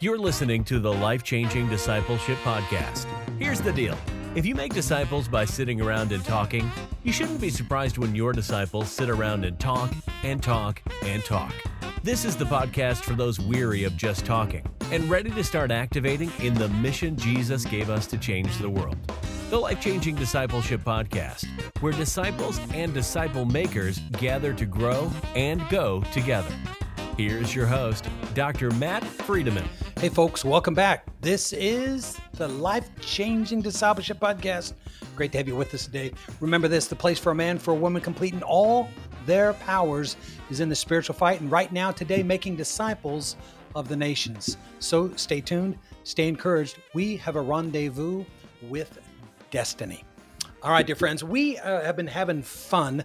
You're listening to the Life Changing Discipleship Podcast. Here's the deal if you make disciples by sitting around and talking, you shouldn't be surprised when your disciples sit around and talk and talk and talk. This is the podcast for those weary of just talking and ready to start activating in the mission Jesus gave us to change the world. The Life Changing Discipleship Podcast, where disciples and disciple makers gather to grow and go together. Here's your host, Dr. Matt Friedeman. Hey, folks, welcome back. This is the Life Changing Discipleship Podcast. Great to have you with us today. Remember this the place for a man, for a woman, completing all their powers is in the spiritual fight. And right now, today, making disciples of the nations. So stay tuned, stay encouraged. We have a rendezvous with destiny. All right, dear friends, we uh, have been having fun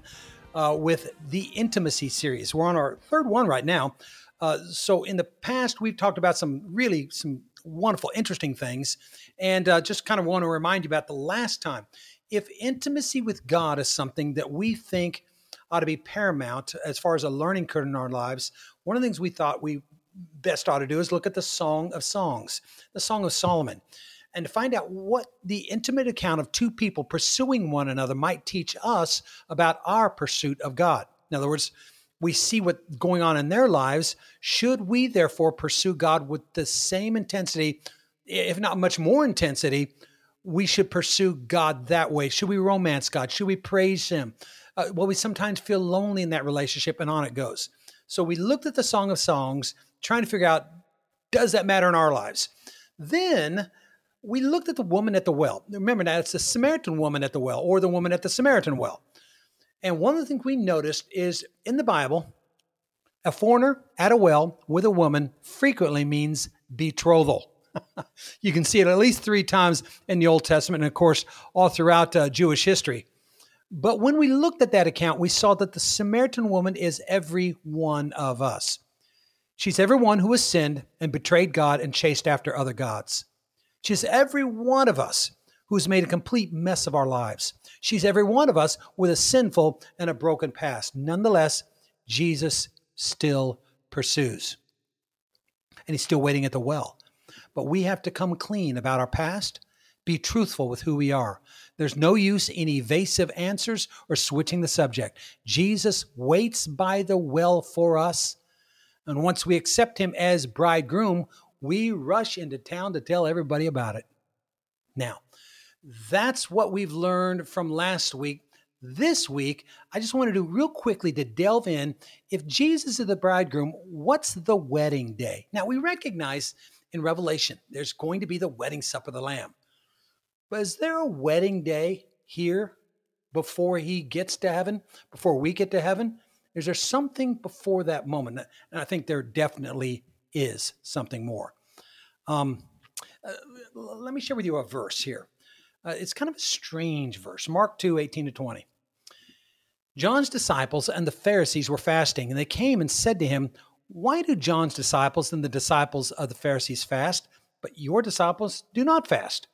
uh, with the intimacy series. We're on our third one right now. Uh, so in the past, we've talked about some really some wonderful, interesting things, and uh, just kind of want to remind you about the last time. If intimacy with God is something that we think ought to be paramount as far as a learning curve in our lives, one of the things we thought we best ought to do is look at the Song of Songs, the Song of Solomon and to find out what the intimate account of two people pursuing one another might teach us about our pursuit of God. In other words, we see what's going on in their lives. Should we therefore pursue God with the same intensity, if not much more intensity? We should pursue God that way. Should we romance God? Should we praise Him? Uh, well, we sometimes feel lonely in that relationship, and on it goes. So we looked at the Song of Songs, trying to figure out does that matter in our lives? Then we looked at the woman at the well. Remember now, it's the Samaritan woman at the well or the woman at the Samaritan well. And one of the things we noticed is in the Bible, a foreigner at a well with a woman frequently means betrothal. you can see it at least three times in the Old Testament and, of course, all throughout uh, Jewish history. But when we looked at that account, we saw that the Samaritan woman is every one of us. She's everyone who has sinned and betrayed God and chased after other gods. She's every one of us who's made a complete mess of our lives. She's every one of us with a sinful and a broken past. Nonetheless, Jesus still pursues. And he's still waiting at the well. But we have to come clean about our past, be truthful with who we are. There's no use in evasive answers or switching the subject. Jesus waits by the well for us. And once we accept him as bridegroom, we rush into town to tell everybody about it. Now, that's what we've learned from last week. This week, I just wanted to real quickly to delve in. If Jesus is the bridegroom, what's the wedding day? Now, we recognize in Revelation there's going to be the wedding supper of the Lamb. But is there a wedding day here before he gets to heaven, before we get to heaven? Is there something before that moment? And I think there definitely is something more. Um, uh, let me share with you a verse here. Uh, it's kind of a strange verse Mark 2 18 to 20. John's disciples and the Pharisees were fasting, and they came and said to him, Why do John's disciples and the disciples of the Pharisees fast, but your disciples do not fast?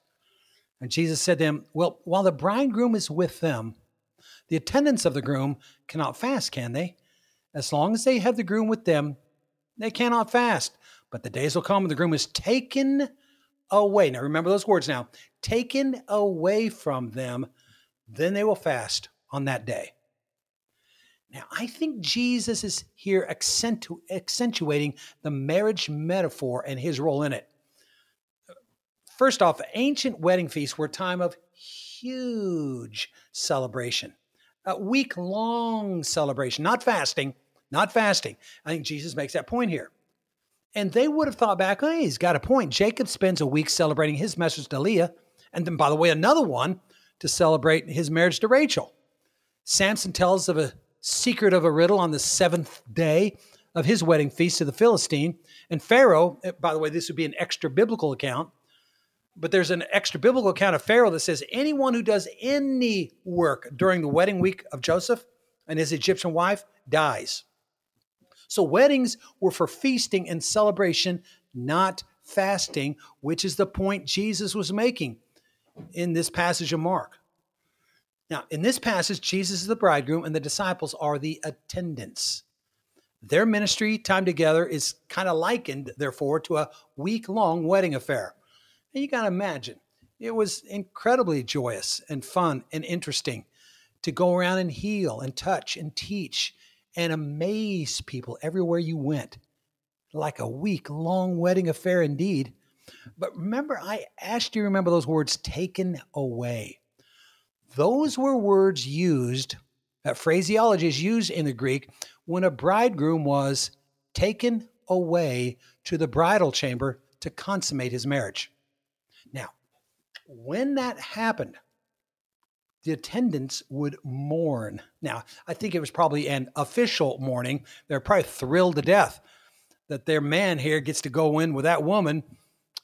And Jesus said to them, Well, while the bridegroom is with them, the attendants of the groom cannot fast, can they? As long as they have the groom with them, they cannot fast. But the days will come when the groom is taken away. Now remember those words now taken away from them, then they will fast on that day. Now, I think Jesus is here accentu- accentuating the marriage metaphor and his role in it. First off, ancient wedding feasts were a time of huge celebration, a week long celebration, not fasting, not fasting. I think Jesus makes that point here. And they would have thought back, oh, he's got a point. Jacob spends a week celebrating his message to Leah, and then, by the way, another one to celebrate his marriage to Rachel. Samson tells of a secret of a riddle on the seventh day of his wedding feast to the Philistine. And Pharaoh, eh, by the way, this would be an extra biblical account, but there's an extra biblical account of Pharaoh that says anyone who does any work during the wedding week of Joseph and his Egyptian wife dies. So weddings were for feasting and celebration, not fasting, which is the point Jesus was making in this passage of Mark. Now, in this passage, Jesus is the bridegroom and the disciples are the attendants. Their ministry time together is kind of likened, therefore, to a week long wedding affair. And you got to imagine, it was incredibly joyous and fun and interesting to go around and heal and touch and teach and amaze people everywhere you went. Like a week long wedding affair indeed. But remember, I asked you to remember those words taken away. Those were words used, that phraseology is used in the Greek when a bridegroom was taken away to the bridal chamber to consummate his marriage. Now, when that happened, the attendants would mourn. Now, I think it was probably an official mourning. They're probably thrilled to death that their man here gets to go in with that woman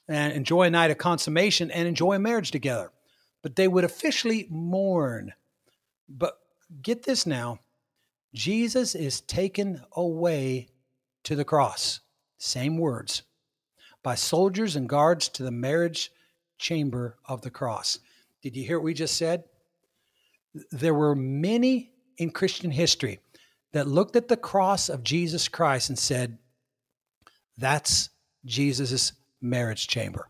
and enjoy a night of consummation and enjoy a marriage together. But they would officially mourn. But get this now Jesus is taken away to the cross. Same words. By soldiers and guards to the marriage chamber of the cross. Did you hear what we just said? There were many in Christian history that looked at the cross of Jesus Christ and said, That's Jesus' marriage chamber.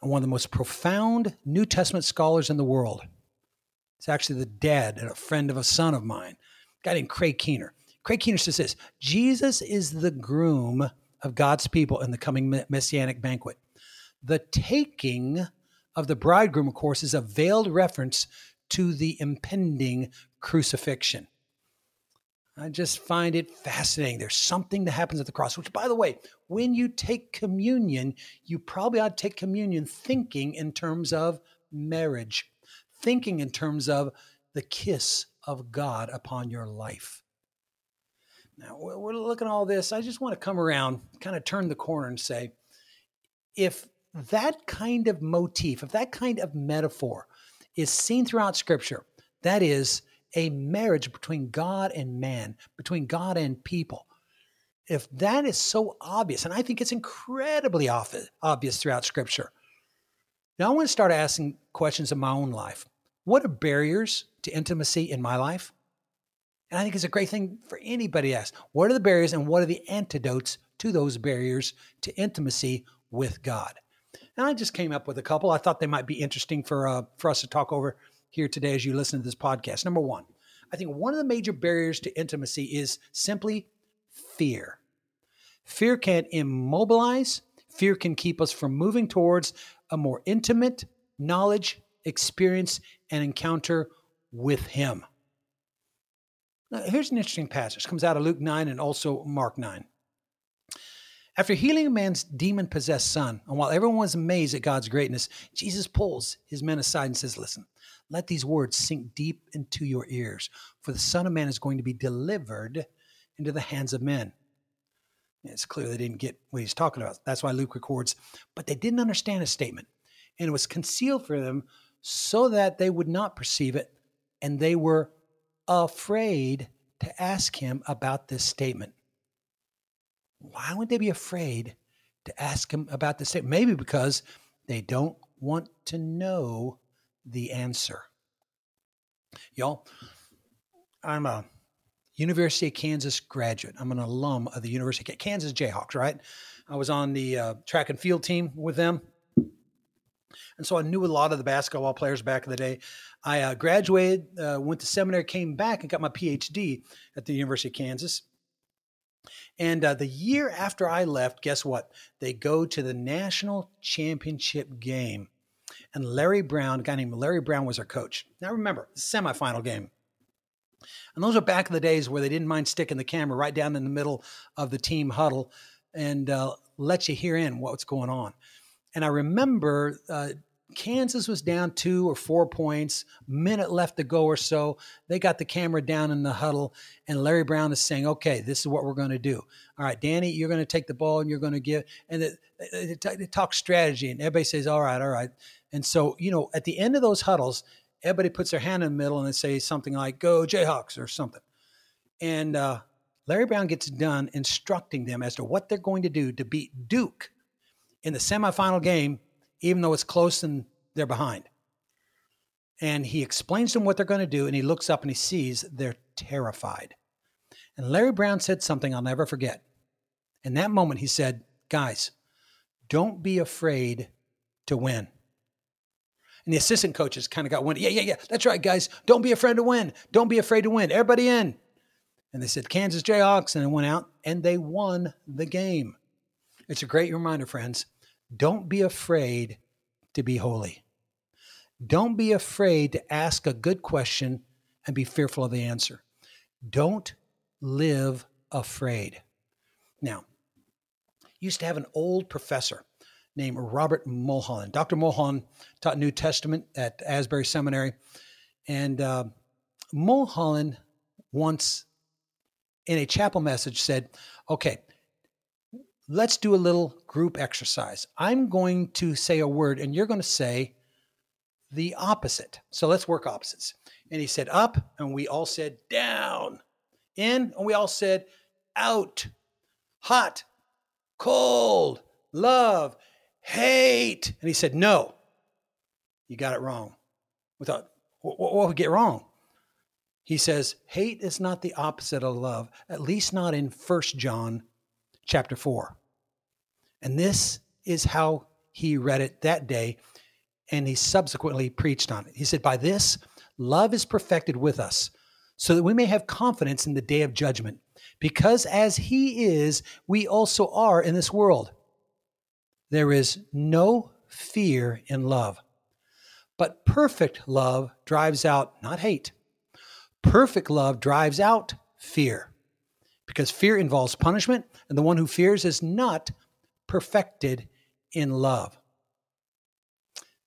And one of the most profound New Testament scholars in the world. It's actually the dad and a friend of a son of mine, a guy named Craig Keener. Craig Keener says this Jesus is the groom of God's people in the coming messianic banquet. The taking of the bridegroom, of course, is a veiled reference to the impending crucifixion. I just find it fascinating. There's something that happens at the cross, which, by the way, when you take communion, you probably ought to take communion thinking in terms of marriage, thinking in terms of the kiss of God upon your life. Now, we're looking at all this. I just want to come around, kind of turn the corner and say, if that kind of motif, if that kind of metaphor is seen throughout Scripture, that is, a marriage between God and man, between God and people. If that is so obvious, and I think it's incredibly obvious throughout Scripture, now I want to start asking questions in my own life. What are barriers to intimacy in my life? And I think it's a great thing for anybody to ask. What are the barriers and what are the antidotes to those barriers to intimacy with God? And I just came up with a couple. I thought they might be interesting for uh, for us to talk over here today as you listen to this podcast. Number one, I think one of the major barriers to intimacy is simply fear. Fear can immobilize, fear can keep us from moving towards a more intimate knowledge, experience, and encounter with Him. Now, here's an interesting passage. It comes out of Luke 9 and also Mark 9. After healing a man's demon possessed son, and while everyone was amazed at God's greatness, Jesus pulls his men aside and says, Listen, let these words sink deep into your ears, for the Son of Man is going to be delivered into the hands of men. It's clear they didn't get what he's talking about. That's why Luke records, but they didn't understand his statement, and it was concealed for them so that they would not perceive it, and they were afraid to ask him about this statement. Why would they be afraid to ask him about this statement? Maybe because they don't want to know the answer. Y'all, I'm a University of Kansas graduate. I'm an alum of the University of Kansas Jayhawks, right? I was on the uh, track and field team with them. And so I knew a lot of the basketball players back in the day. I uh, graduated, uh, went to seminary, came back, and got my PhD at the University of Kansas. And uh, the year after I left, guess what? They go to the national championship game and Larry Brown, a guy named Larry Brown was our coach. Now remember, semifinal game. And those are back in the days where they didn't mind sticking the camera right down in the middle of the team huddle and uh, let you hear in what's going on. And I remember uh, Kansas was down two or four points, minute left to go or so. They got the camera down in the huddle, and Larry Brown is saying, "Okay, this is what we're going to do. All right, Danny, you're going to take the ball and you're going to give." And they, they, talk strategy, and everybody says, "All right, all right." And so, you know, at the end of those huddles, everybody puts their hand in the middle and they say something like, "Go Jayhawks" or something. And uh, Larry Brown gets done instructing them as to what they're going to do to beat Duke in the semifinal game even though it's close and they're behind. And he explains to them what they're going to do, and he looks up and he sees they're terrified. And Larry Brown said something I'll never forget. In that moment, he said, Guys, don't be afraid to win. And the assistant coaches kind of got one. Yeah, yeah, yeah. That's right, guys. Don't be afraid to win. Don't be afraid to win. Everybody in. And they said, Kansas Jayhawks. And it went out and they won the game. It's a great reminder, friends. Don't be afraid to be holy. Don't be afraid to ask a good question and be fearful of the answer. Don't live afraid. Now, used to have an old professor named Robert Mulholland. Dr. Mulholland taught New Testament at Asbury Seminary. And uh, Mulholland once, in a chapel message, said, Okay, let's do a little group exercise. I'm going to say a word, and you're going to say the opposite. So let's work opposites. And he said up, and we all said down. In, and we all said out. Hot, cold, love, hate. And he said, no, you got it wrong. We thought, what, what would get wrong? He says, hate is not the opposite of love, at least not in First John chapter 4. And this is how he read it that day, and he subsequently preached on it. He said, By this, love is perfected with us, so that we may have confidence in the day of judgment, because as he is, we also are in this world. There is no fear in love, but perfect love drives out not hate. Perfect love drives out fear, because fear involves punishment, and the one who fears is not perfected in love.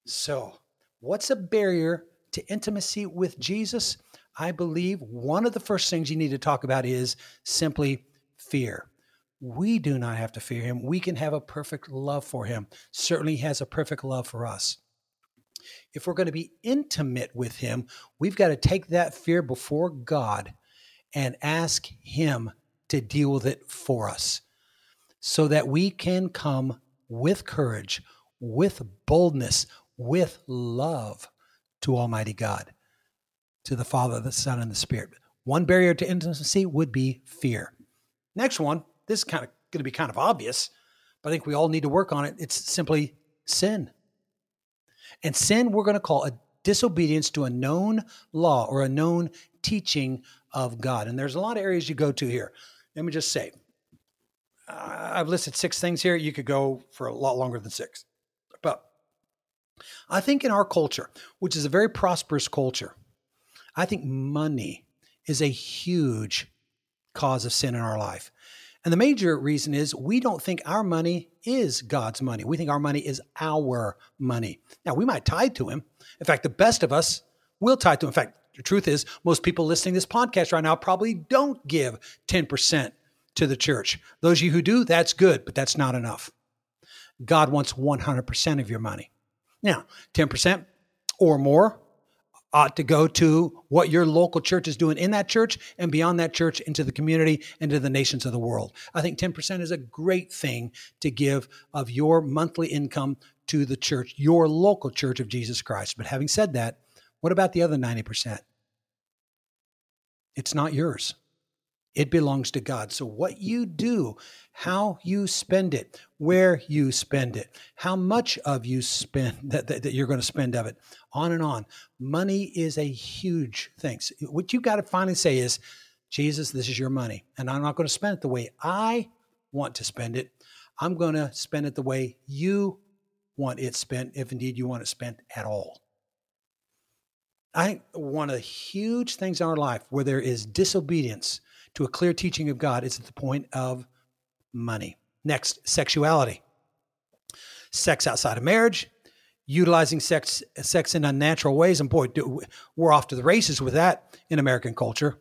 So, what's a barrier to intimacy with Jesus? I believe one of the first things you need to talk about is simply fear. We do not have to fear him. We can have a perfect love for him. Certainly, he has a perfect love for us. If we're going to be intimate with him, we've got to take that fear before God and ask him to deal with it for us so that we can come with courage, with boldness, with love to Almighty God, to the Father, the Son, and the Spirit. One barrier to intimacy would be fear. Next one, this is kind of going to be kind of obvious, but I think we all need to work on it. It's simply sin. And sin, we're going to call a disobedience to a known law or a known teaching of God. And there's a lot of areas you go to here. Let me just say, I've listed six things here. You could go for a lot longer than six. But I think in our culture, which is a very prosperous culture, I think money is a huge cause of sin in our life. And the major reason is we don't think our money is God's money. We think our money is our money. Now, we might tie to Him. In fact, the best of us will tie to Him. In fact, the truth is, most people listening to this podcast right now probably don't give 10% to the church. Those of you who do, that's good, but that's not enough. God wants 100% of your money. Now, 10% or more ought to go to what your local church is doing in that church and beyond that church into the community and to the nations of the world. I think 10% is a great thing to give of your monthly income to the church, your local church of Jesus Christ. But having said that, what about the other 90%? It's not yours. It belongs to God. So, what you do, how you spend it, where you spend it, how much of you spend that, that, that you're going to spend of it, on and on. Money is a huge thing. So what you've got to finally say is, Jesus, this is your money, and I'm not going to spend it the way I want to spend it. I'm going to spend it the way you want it spent, if indeed you want it spent at all. I think one of the huge things in our life where there is disobedience to a clear teaching of God is at the point of money. Next, sexuality. Sex outside of marriage, utilizing sex sex in unnatural ways, and boy, do, we're off to the races with that in American culture.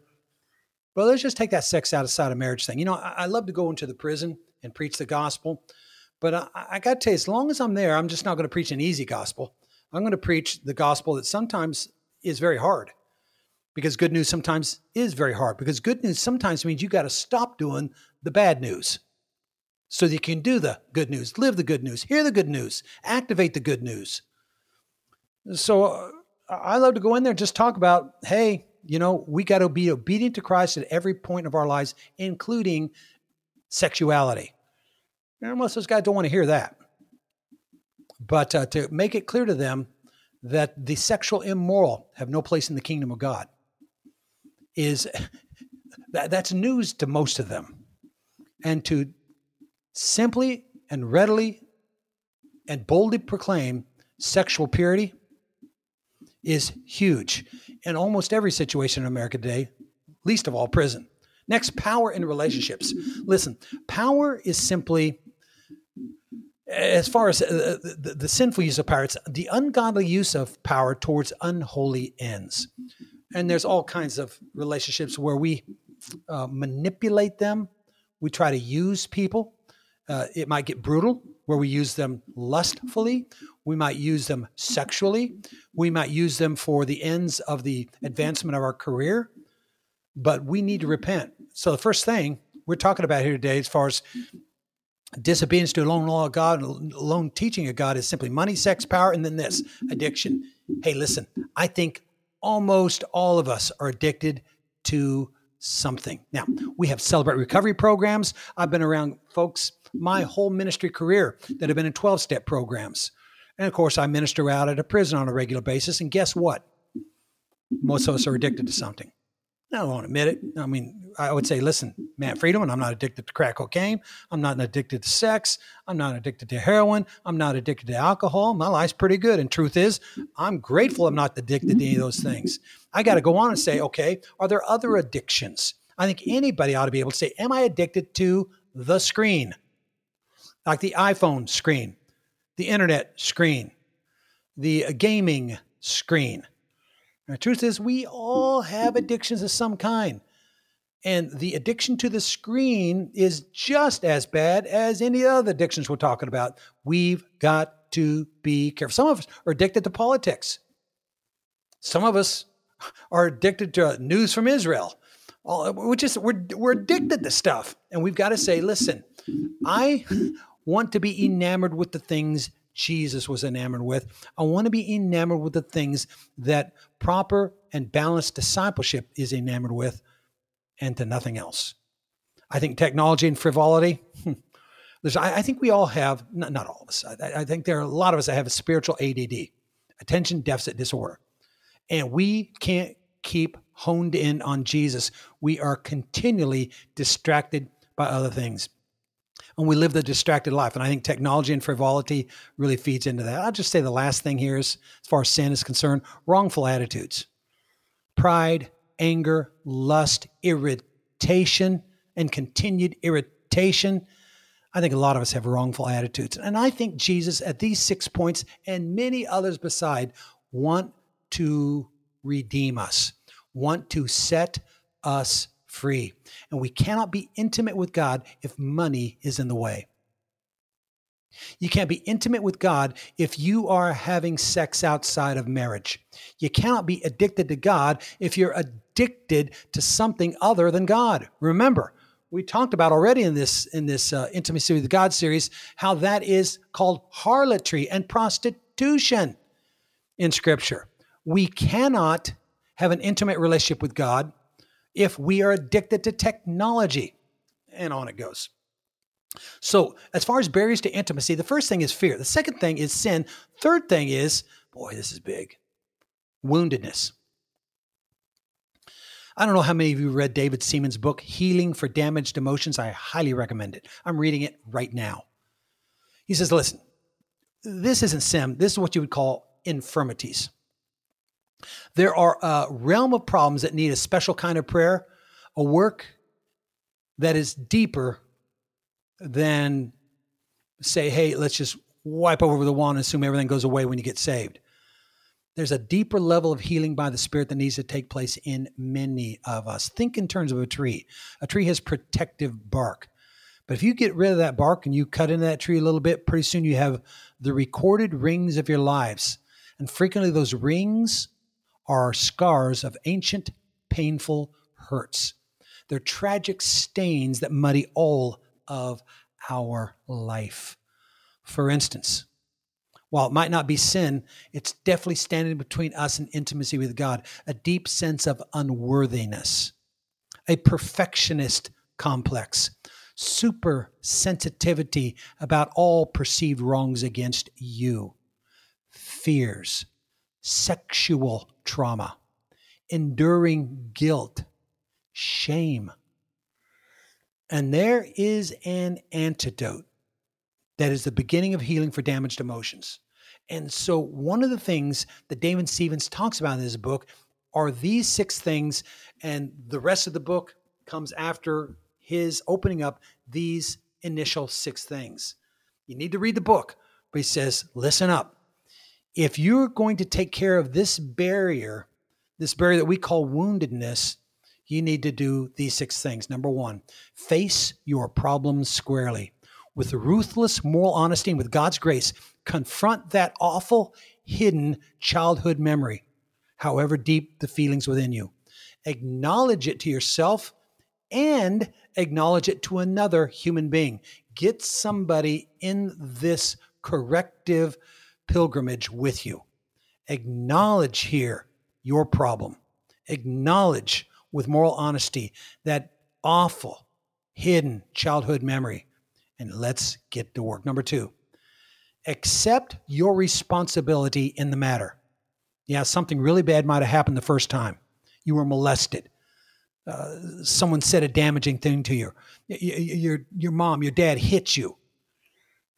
But let's just take that sex outside of marriage thing. You know, I, I love to go into the prison and preach the gospel, but I, I got to tell you, as long as I'm there, I'm just not going to preach an easy gospel. I'm going to preach the gospel that sometimes is very hard because good news sometimes is very hard because good news sometimes means you got to stop doing the bad news so that you can do the good news, live the good news, hear the good news, activate the good news. So uh, I love to go in there and just talk about, hey, you know, we got to be obedient to Christ at every point of our lives, including sexuality. And most of those guys don't want to hear that. But uh, to make it clear to them that the sexual immoral have no place in the kingdom of God is that, that's news to most of them. And to simply and readily and boldly proclaim sexual purity is huge in almost every situation in America today, least of all prison. Next, power in relationships. Listen, power is simply, as far as uh, the, the, sinful use of power, it's the ungodly use of power towards unholy ends. And there's all kinds of relationships where we uh, manipulate them, we try to use people. Uh, it might get brutal, where we use them lustfully. We might use them sexually. We might use them for the ends of the advancement of our career. But we need to repent. So, the first thing we're talking about here today, as far as disobedience to alone law of God, alone teaching of God, is simply money, sex, power, and then this addiction. Hey, listen, I think almost all of us are addicted to something. Now, we have Celebrate Recovery programs. I've been around folks my whole ministry career that have been in 12 step programs. And of course, I minister out at a prison on a regular basis. And guess what? Most of us are addicted to something. I to admit it. I mean, I would say, listen, Matt Friedeman, I'm not addicted to crack cocaine. I'm not addicted to sex. I'm not addicted to heroin. I'm not addicted to alcohol. My life's pretty good. And truth is, I'm grateful I'm not addicted to any of those things. I got to go on and say, okay, are there other addictions? I think anybody ought to be able to say, am I addicted to the screen? Like the iPhone screen, the internet screen, the gaming screen the truth is, we all have addictions of some kind. And the addiction to the screen is just as bad as any other addictions we're talking about. We've got to be careful. Some of us are addicted to politics. Some of us are addicted to news from Israel. We're just we're we're addicted to stuff, and we've got to say, listen, I want to be enamored with the things Jesus was enamored with. I want to be enamored with the things that proper and balanced discipleship is enamored with, and to nothing else. I think technology and frivolity. Hmm, I, I think we all have, not, not all of us. I, I think there are a lot of us that have a spiritual ADD, attention deficit disorder, and we can't keep honed in on Jesus. We are continually distracted by other things and we live the distracted life. And I think technology and frivolity really feeds into that. I'll just say the last thing here is, as far as sin is concerned, wrongful attitudes, pride, anger, lust, irritation, and continued irritation. I think a lot of us have wrongful attitudes. And I think Jesus, at these six points and many others beside, want to redeem us, want to set us free. And we cannot be intimate with God if money is in the way. You can't be intimate with God if you are having sex outside of marriage. You cannot be addicted to God if you're addicted to something other than God. Remember, we talked about already in this in this uh, intimacy with God series how that is called harlotry and prostitution in Scripture. We cannot have an intimate relationship with God if we are addicted to technology. And on it goes. So, as far as barriers to intimacy, the first thing is fear. The second thing is sin. Third thing is, boy, this is big woundedness. I don't know how many of you read David Seamands' book, Healing for Damaged Emotions. I highly recommend it. I'm reading it right now. He says, listen, this isn't sin. This is what you would call infirmities. There are a realm of problems that need a special kind of prayer, a work that is deeper than say, hey, let's just wipe over the wand and assume everything goes away when you get saved. There's a deeper level of healing by the Spirit that needs to take place in many of us. Think in terms of a tree. A tree has protective bark. But if you get rid of that bark and you cut into that tree a little bit, pretty soon you have the recorded rings of your lives. And frequently those rings are scars of ancient, painful hurts. They're tragic stains that muddy all of our life. For instance, While it might not be sin, it's definitely standing between us and intimacy with God, a deep sense of unworthiness, a perfectionist complex, super sensitivity about all perceived wrongs against you, fears, sexual trauma, enduring guilt, shame. And there is an antidote that is the beginning of healing for damaged emotions. And so, one of the things that Damon Stevens talks about in his book are these six things, and the rest of the book comes after his opening up these initial six things. You need to read the book, but he says, listen up. If you're going to take care of this barrier, this barrier that we call woundedness, you need to do these six things. Number one, face your problems squarely with ruthless moral honesty and with God's grace, confront that awful, hidden childhood memory, however deep the feelings within you. Acknowledge it to yourself and acknowledge it to another human being. Get somebody in this corrective pilgrimage with you. Acknowledge here your problem. Acknowledge with moral honesty that awful, hidden childhood memory and let's get to work. Number two, accept your responsibility in the matter. Yeah, something really bad might have happened the first time. You were molested. Uh, someone said a damaging thing to you. Your, your mom, your dad hit you.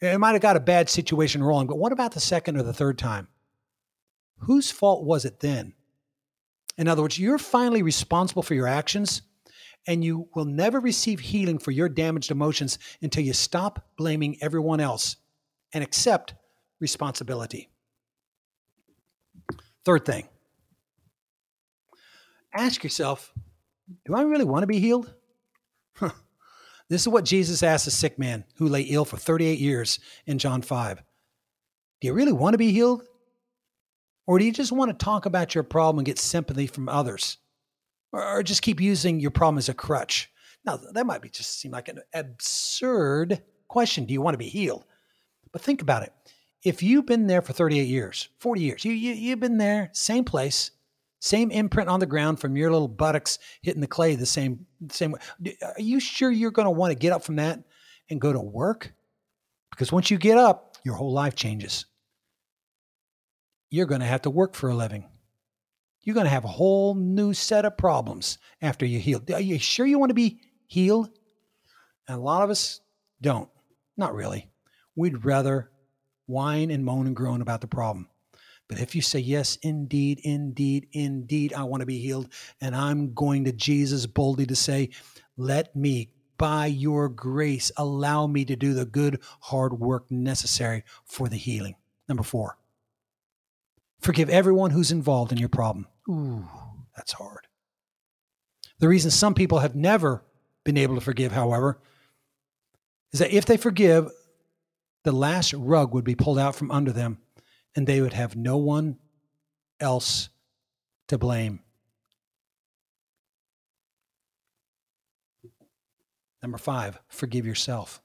It might have got a bad situation rolling, but what about the second or the third time? Whose fault was it then? In other words, you're finally responsible for your actions and you will never receive healing for your damaged emotions until you stop blaming everyone else and accept responsibility. Third thing, ask yourself do I really want to be healed? This is what Jesus asked a sick man who lay ill for 38 years in John 5. Do you really want to be healed? Or do you just want to talk about your problem and get sympathy from others? or, just keep using your problem as a crutch. Now, that might be just seem like an absurd question. Do you want to be healed? But think about it. If you've been there for 38 years, 40 years, you, you, you've been there, same place, same imprint on the ground from your little buttocks hitting the clay the same, same way. Are you sure you're going to want to get up from that and go to work? Because once you get up, your whole life changes. You're going to have to work for a living you're going to have a whole new set of problems after you heal. Are you sure you want to be healed? And a lot of us don't. Not really. We'd rather whine and moan and groan about the problem. But if you say, Yes, indeed, indeed, indeed, I want to be healed, and I'm going to Jesus boldly to say, Let me, by your grace, allow me to do the good, hard work necessary for the healing. Number four, forgive everyone who's involved in your problem. Ooh, that's hard. The reason some people have never been able to forgive, however, is that if they forgive, the last rug would be pulled out from under them and they would have no one else to blame. Number five, forgive yourself.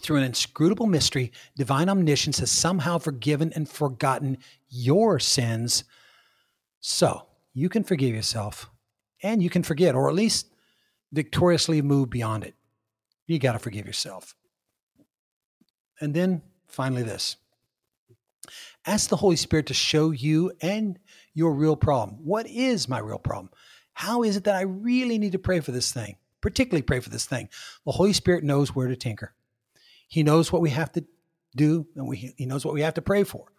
Through an inscrutable mystery, divine omniscience has somehow forgiven and forgotten your sins so you can forgive yourself and you can forget, or at least victoriously move beyond it. You got to forgive yourself. And then finally, this ask the Holy Spirit to show you and your real problem. What is my real problem? How is it that I really need to pray for this thing? Particularly pray for this thing. The Holy Spirit knows where to tinker. He knows what we have to do, and we, He knows what we have to pray for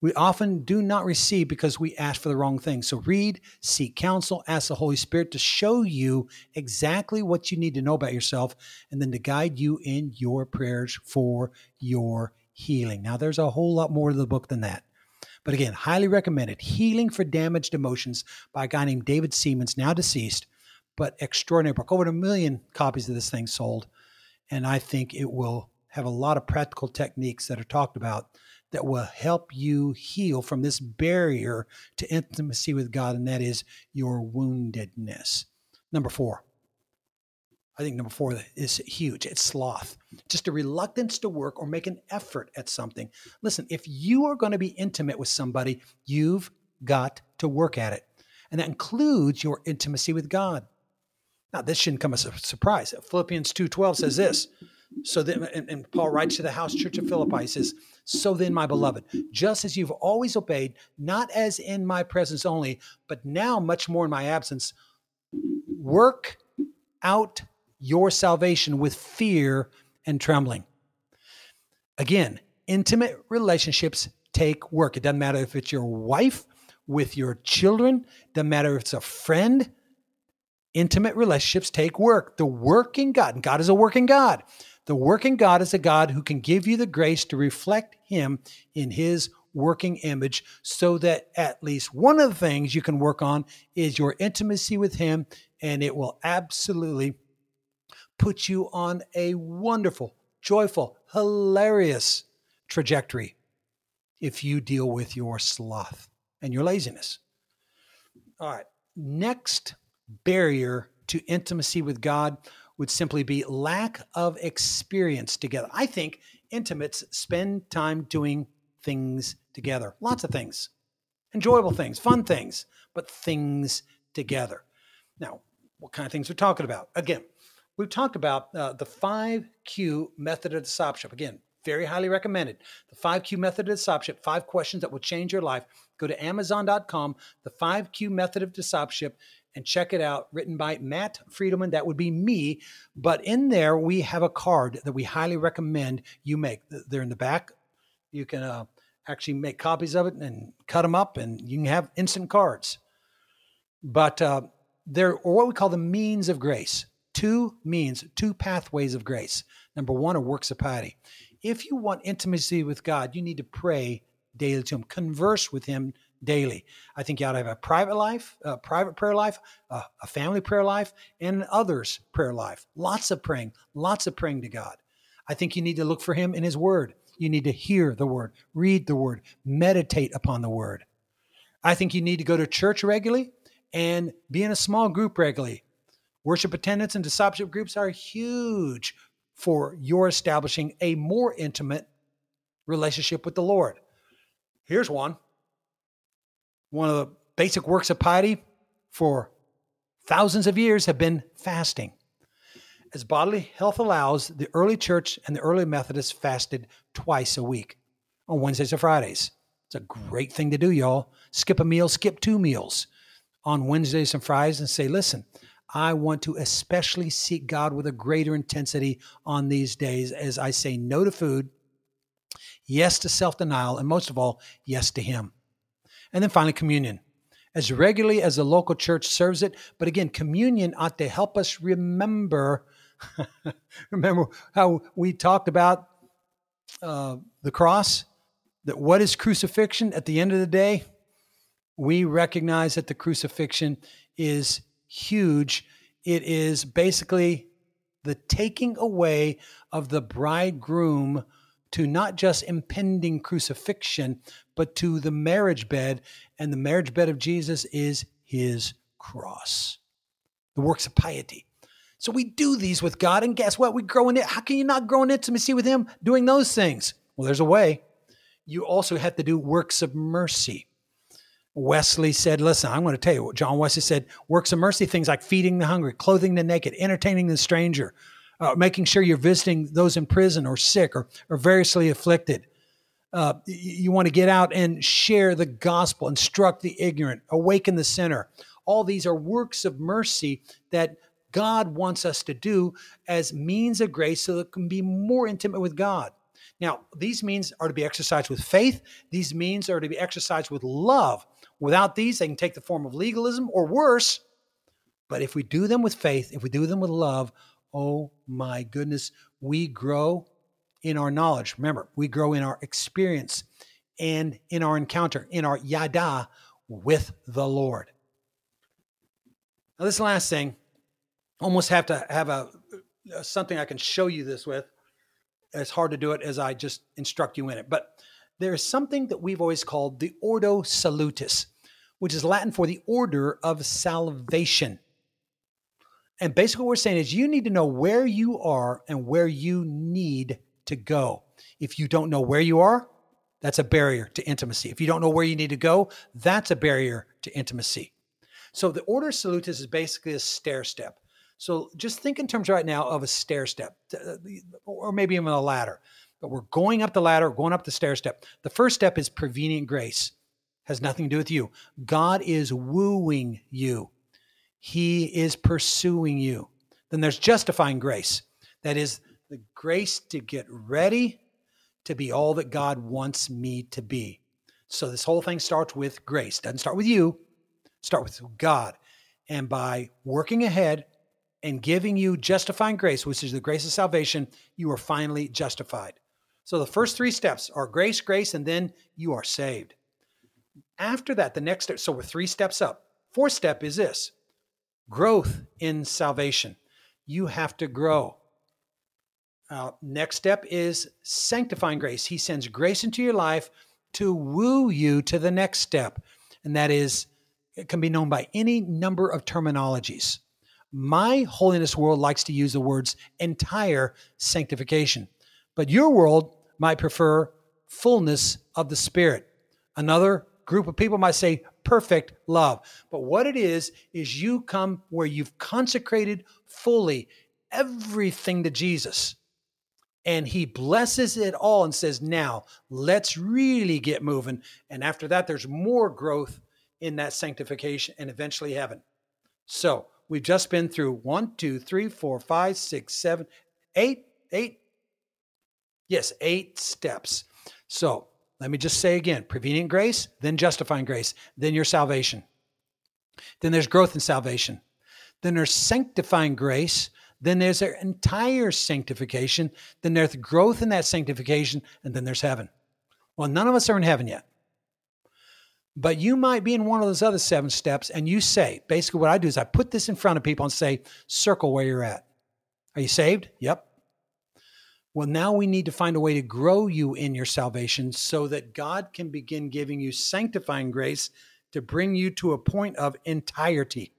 we often do not receive because we ask for the wrong thing. So read, seek counsel, ask the Holy Spirit to show you exactly what you need to know about yourself and then to guide you in your prayers for your healing. Now, there's a whole lot more to the book than that. But again, highly recommended Healing for Damaged Emotions by a guy named David Seamands, now deceased, but extraordinary book. Over a million copies of this thing sold. And I think it will have a lot of practical techniques that are talked about that will help you heal from this barrier to intimacy with God, and that is your woundedness. Number four, I think number four is huge. It's sloth, just a reluctance to work or make an effort at something. Listen, if you are going to be intimate with somebody, you've got to work at it. And that includes your intimacy with God. Now, this shouldn't come as a surprise. Philippians 2.12 says this. So then, and, and Paul writes to the house church of Philippi, he says, So then, my beloved, just as you've always obeyed, not as in my presence only, but now much more in my absence, work out your salvation with fear and trembling. Again, intimate relationships take work. It doesn't matter if it's your wife, with your children, doesn't matter if it's a friend. Intimate relationships take work. The working God, and God is a working God. The working God is a God who can give you the grace to reflect Him in His working image so that at least one of the things you can work on is your intimacy with Him, and it will absolutely put you on a wonderful, joyful, hilarious trajectory if you deal with your sloth and your laziness. All right. Next barrier to intimacy with God would simply be lack of experience together. I think intimates spend time doing things together, lots of things, enjoyable things, fun things, but things together. Now, what kind of things we're talking about? Again, we've talked about uh, the 5Q method of discipleship. Again, very highly recommended. The 5Q method of discipleship, five questions that will change your life. Go to Amazon.com, the 5Q method of discipleship, and check it out, written by Matt Friedeman. That would be me. But in there, we have a card that we highly recommend you make. They're in the back. You can uh, actually make copies of it and cut them up, and you can have instant cards. But uh, they're or what we call the means of grace. Two means, two pathways of grace. Number one are works of piety. If you want intimacy with God, you need to pray daily to Him, converse with Him daily. I think you ought to have a private life, a private prayer life, a, a family prayer life, and others' prayer life. Lots of praying, lots of praying to God. I think you need to look for Him in His Word. You need to hear the Word, read the Word, meditate upon the Word. I think you need to go to church regularly and be in a small group regularly. Worship attendance and discipleship groups are huge for your establishing a more intimate relationship with the Lord. Here's one. One of the basic works of piety for thousands of years have been fasting. As bodily health allows, the early church and the early Methodists fasted twice a week on Wednesdays and Fridays. It's a great thing to do, y'all. Skip a meal, skip two meals on Wednesdays and Fridays and say, listen, I want to especially seek God with a greater intensity on these days as I say no to food, yes to self denial, and most of all, yes to Him. And then finally, communion. As regularly as the local church serves it, but again, communion ought to help us remember. remember how we talked about uh, the cross? That what is crucifixion at the end of the day? We recognize that the crucifixion is huge. It is basically the taking away of the bridegroom to not just impending crucifixion, but to the marriage bed. And the marriage bed of Jesus is his cross, the works of piety. So we do these with God, and guess what? We grow in it. How can you not grow in intimacy with Him doing those things? Well, there's a way. You also have to do works of mercy. Wesley said, Listen, I'm going to tell you what John Wesley said works of mercy, things like feeding the hungry, clothing the naked, entertaining the stranger, uh, making sure you're visiting those in prison or sick or, or variously afflicted. Uh, you want to get out and share the gospel, instruct the ignorant, awaken the sinner. All these are works of mercy that God wants us to do as means of grace so that we can be more intimate with God. Now, these means are to be exercised with faith. These means are to be exercised with love. Without these, they can take the form of legalism or worse. But if we do them with faith, if we do them with love, oh my goodness, we grow in our knowledge. Remember, we grow in our experience and in our encounter, in our yada with the Lord. Now, this last thing, almost have to have a something I can show you this with it's hard to do it as I just instruct you in it. But there is something that we've always called the Ordo Salutis, which is Latin for the order of salvation. And basically, what we're saying is you need to know where you are and where you need to go. If you don't know where you are, that's a barrier to intimacy. If you don't know where you need to go, that's a barrier to intimacy. So the ordo salutis is basically a stair step. So just think in terms right now of a stair step, uh, or maybe even a ladder. But we're going up the ladder, going up the stair step. The first step is prevenient grace. Has nothing to do with you. God is wooing you. He is pursuing you. Then there's justifying grace. That is the grace to get ready to be all that God wants me to be. So this whole thing starts with grace. Doesn't start with you. Start with God. And by working ahead and giving you justifying grace, which is the grace of salvation, you are finally justified. So the first three steps are grace, grace, and then you are saved. After that, the next step, so we're three steps up. Fourth step is this growth in salvation. You have to grow. Uh, next step is sanctifying grace. He sends grace into your life to woo you to the next step. And that is, it can be known by any number of terminologies. My holiness world likes to use the words entire sanctification, but your world might prefer fullness of the Spirit. Another group of people might say perfect love. But what it is, is you come where you've consecrated fully everything to Jesus. And he blesses it all and says, Now let's really get moving. And after that, there's more growth in that sanctification and eventually heaven. So we've just been through one, two, three, four, five, six, seven, eight, eight. Yes, eight steps. So let me just say again prevenient grace, then justifying grace, then your salvation. Then there's growth in salvation. Then there's sanctifying grace. Then there's their entire sanctification. Then there's growth in that sanctification. And then there's heaven. Well, none of us are in heaven yet. But you might be in one of those other seven steps and you say, basically, what I do is I put this in front of people and say, circle where you're at. Are you saved? Yep. Well, now we need to find a way to grow you in your salvation so that God can begin giving you sanctifying grace to bring you to a point of entirety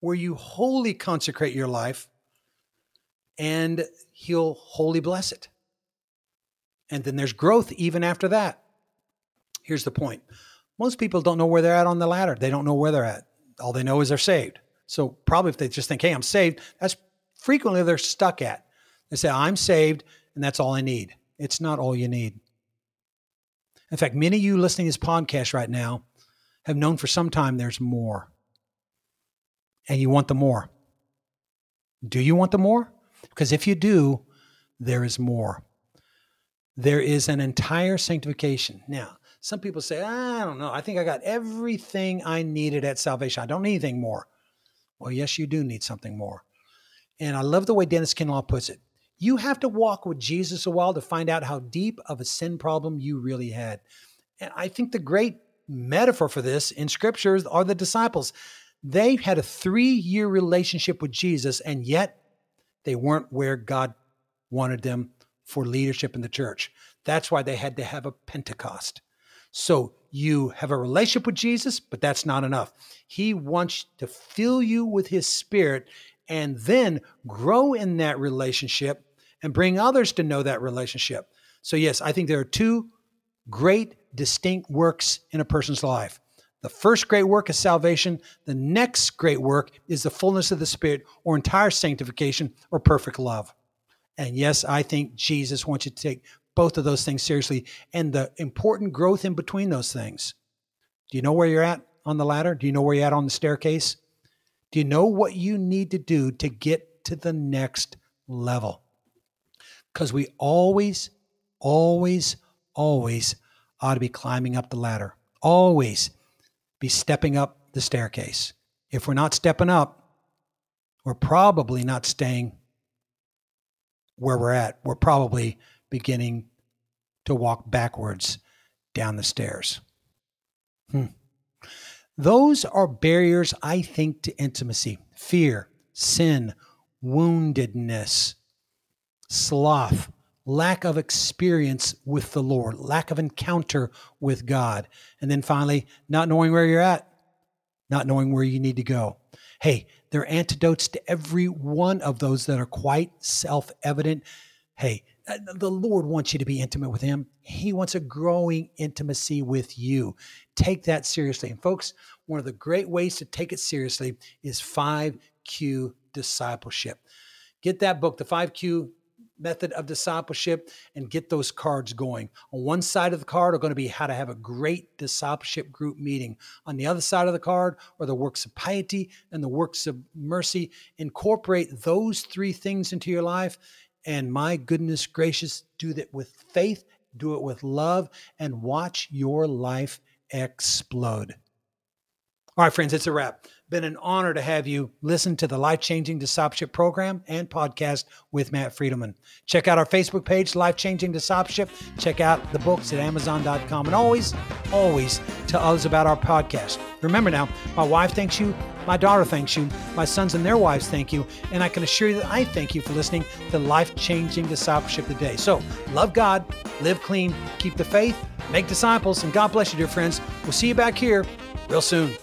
where you wholly consecrate your life and He'll wholly bless it. And then there's growth even after that. Here's the point most people don't know where they're at on the ladder, they don't know where they're at. All they know is they're saved. So, probably if they just think, hey, I'm saved, that's frequently they're stuck at. They say, I'm saved and that's all I need. It's not all you need. In fact, many of you listening to this podcast right now have known for some time there's more. And you want the more. Do you want the more? Because if you do, there is more. There is an entire sanctification. Now, some people say, I don't know. I think I got everything I needed at salvation. I don't need anything more. Well, yes, you do need something more. And I love the way Dennis Kinlaw puts it. You have to walk with Jesus a while to find out how deep of a sin problem you really had. And I think the great metaphor for this in scriptures are the disciples. They had a three year relationship with Jesus, and yet they weren't where God wanted them for leadership in the church. That's why they had to have a Pentecost. So you have a relationship with Jesus, but that's not enough. He wants to fill you with his spirit and then grow in that relationship and bring others to know that relationship. So, yes, I think there are two great distinct works in a person's life. The first great work is salvation. The next great work is the fullness of the Spirit or entire sanctification or perfect love. And yes, I think Jesus wants you to take both of those things seriously and the important growth in between those things. Do you know where you're at on the ladder? Do you know where you're at on the staircase? Do you know what you need to do to get to the next level? Because we always, always, always ought to be climbing up the ladder, always be stepping up the staircase. If we're not stepping up, we're probably not staying where we're at. We're probably beginning to walk backwards down the stairs. Hmm. Those are barriers, I think, to intimacy fear, sin, woundedness, sloth, lack of experience with the Lord, lack of encounter with God. And then finally, not knowing where you're at, not knowing where you need to go. Hey, there are antidotes to every one of those that are quite self evident. Hey, the Lord wants you to be intimate with Him. He wants a growing intimacy with you. Take that seriously. And, folks, one of the great ways to take it seriously is 5Q discipleship. Get that book, The 5Q method of discipleship and get those cards going. On one side of the card are going to be how to have a great discipleship group meeting. On the other side of the card are the works of piety and the works of mercy. Incorporate those three things into your life. And my goodness gracious, do that with faith, do it with love, and watch your life explode. All right, friends, it's a wrap. Been an honor to have you listen to the Life Changing Discipleship Program and podcast with Matt Friedeman. Check out our Facebook page, Life Changing Discipleship. Check out the books at Amazon.com. And always, always tell others about our podcast. Remember now, my wife thanks you, my daughter thanks you, my sons and their wives thank you, and I can assure you that I thank you for listening to Life Changing Discipleship today. So, love God, live clean, keep the faith, make disciples, and God bless you, dear friends. We'll see you back here real soon.